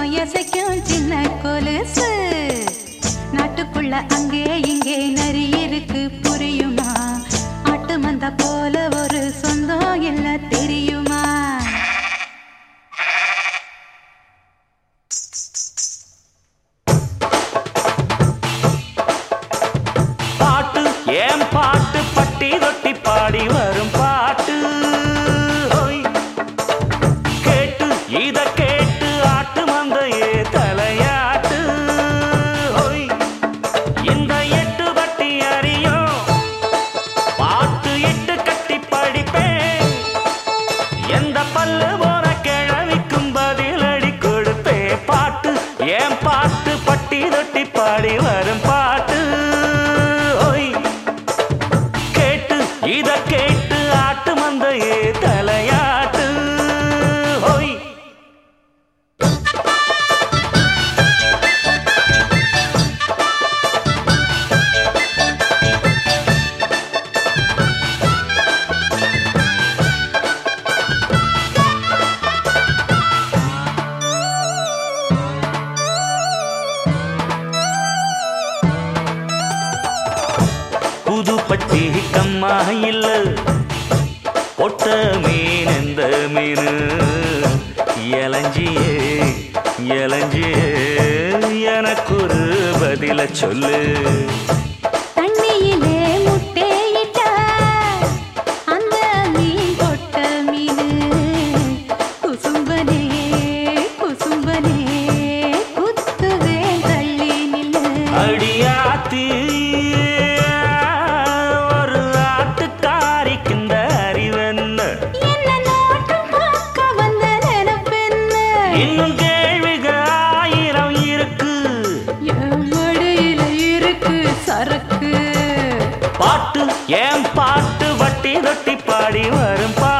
எசைக்கும் சின்ன கொலுசு. நாட்டுக்குள்ள அங்கே இங்கே நிறைய இருக்கு. பாடி வரும் பா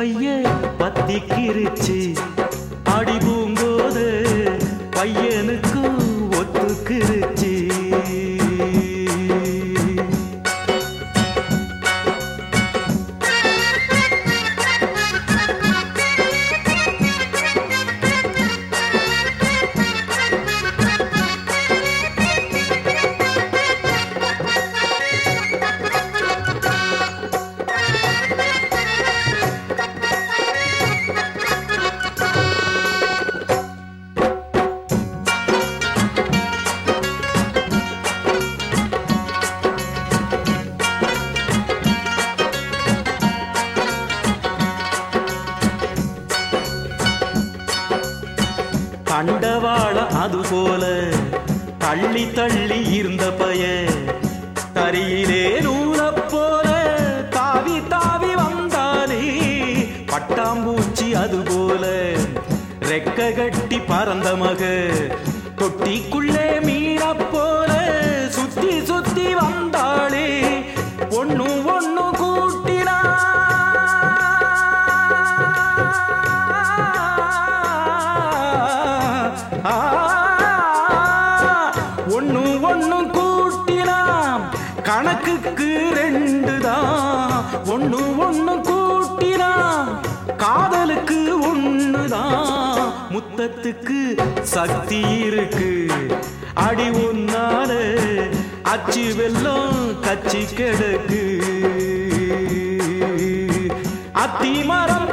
பைய பத்திக்கிருச்சு யுத்தத்துக்கு சக்தி இருக்கு. அடி உன்னால அச்சு வெல்லம் கச்சி கிடக்கு. அத்தி மரம்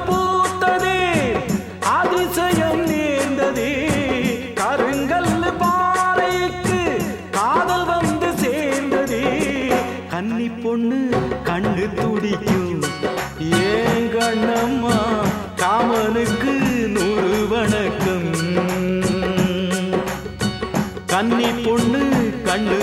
கண்ணி பொண்ணு கண்ணு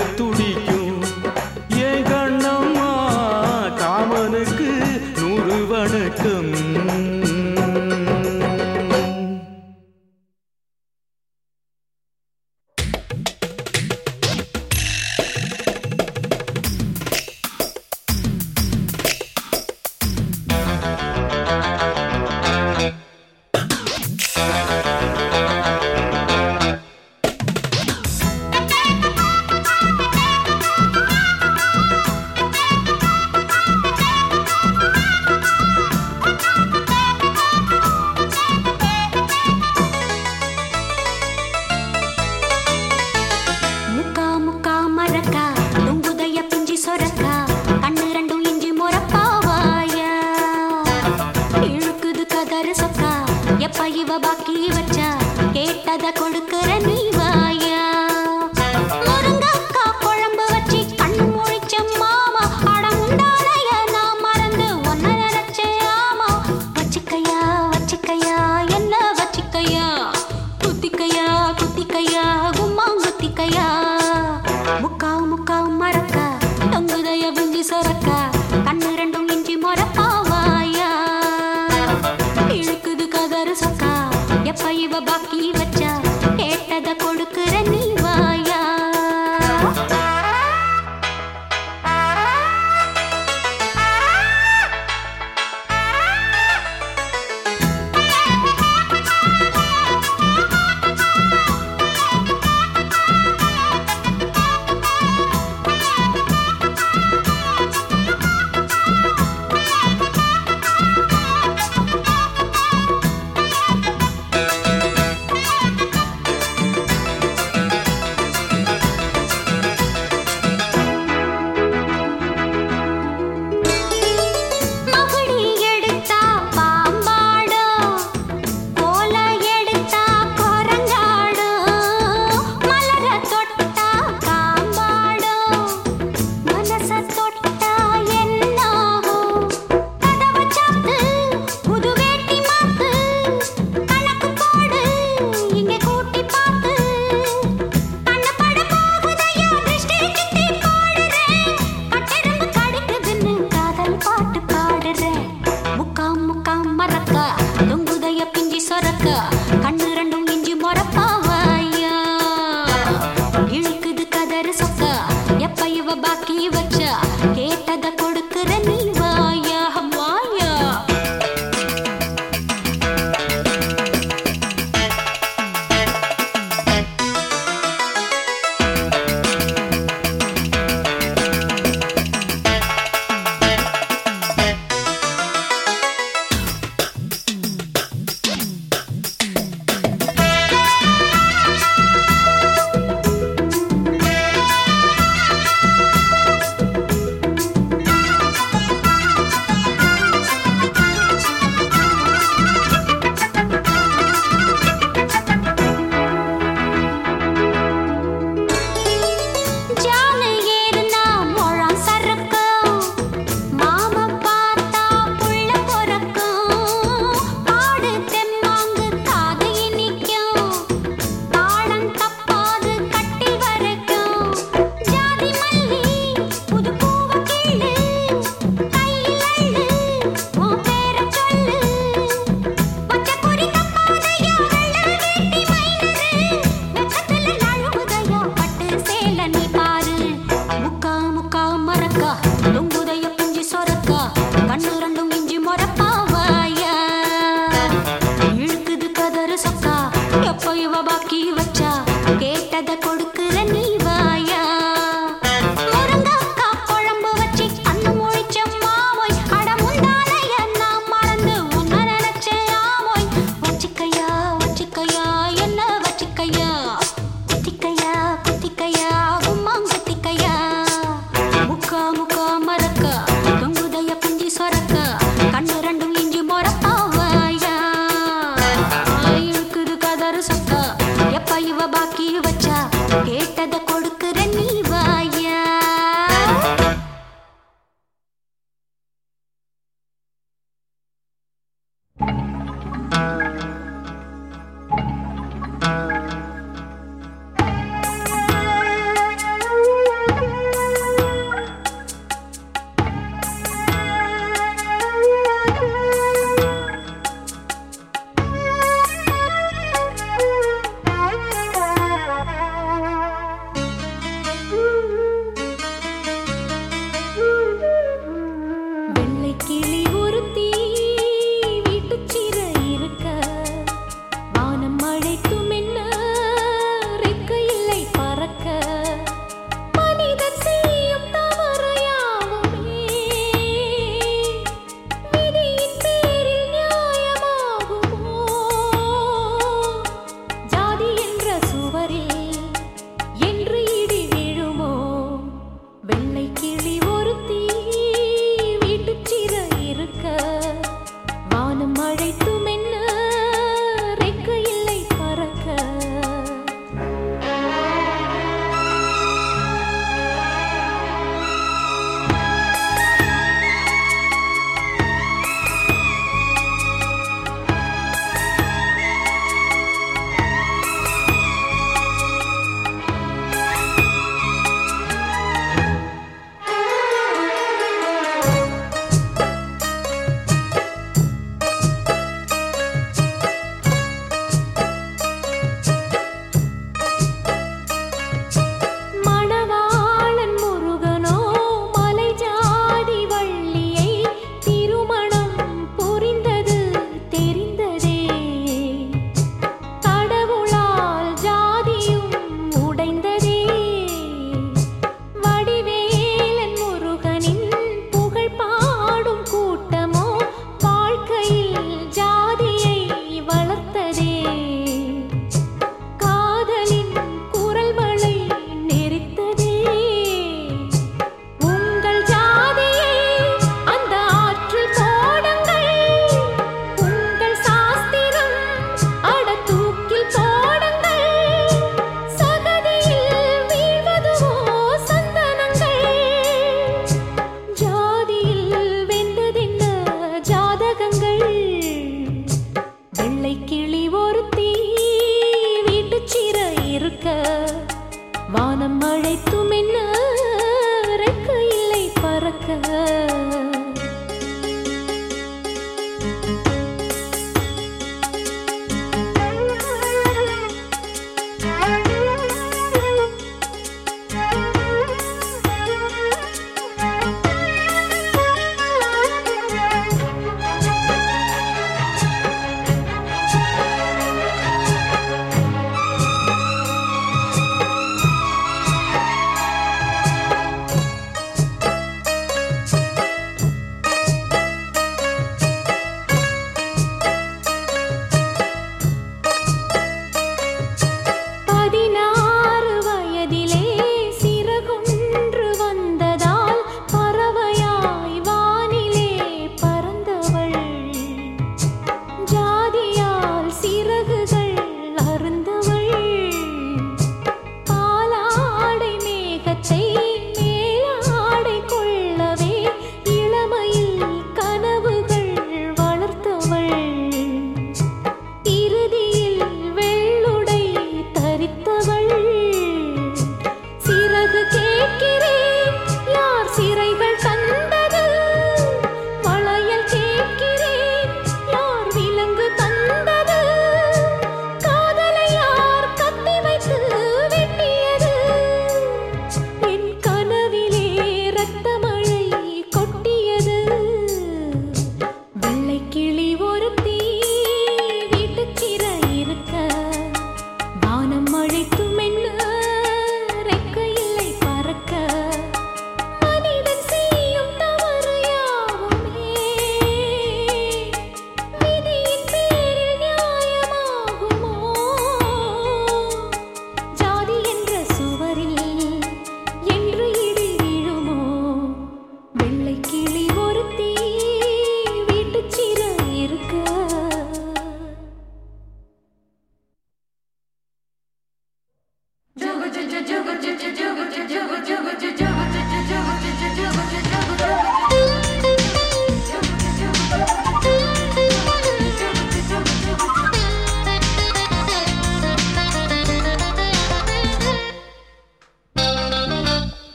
だこ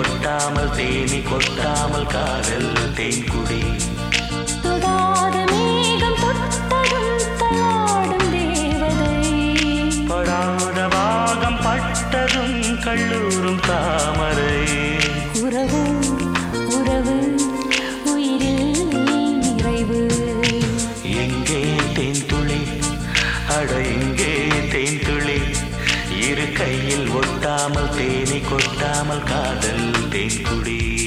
கொட்டாமல் தேனி கொட்டாமல் காதல் தேன்குடி. கொட்டாமல் காதல் தேன்குடி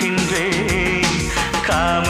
வாழ்கின்றேன் காம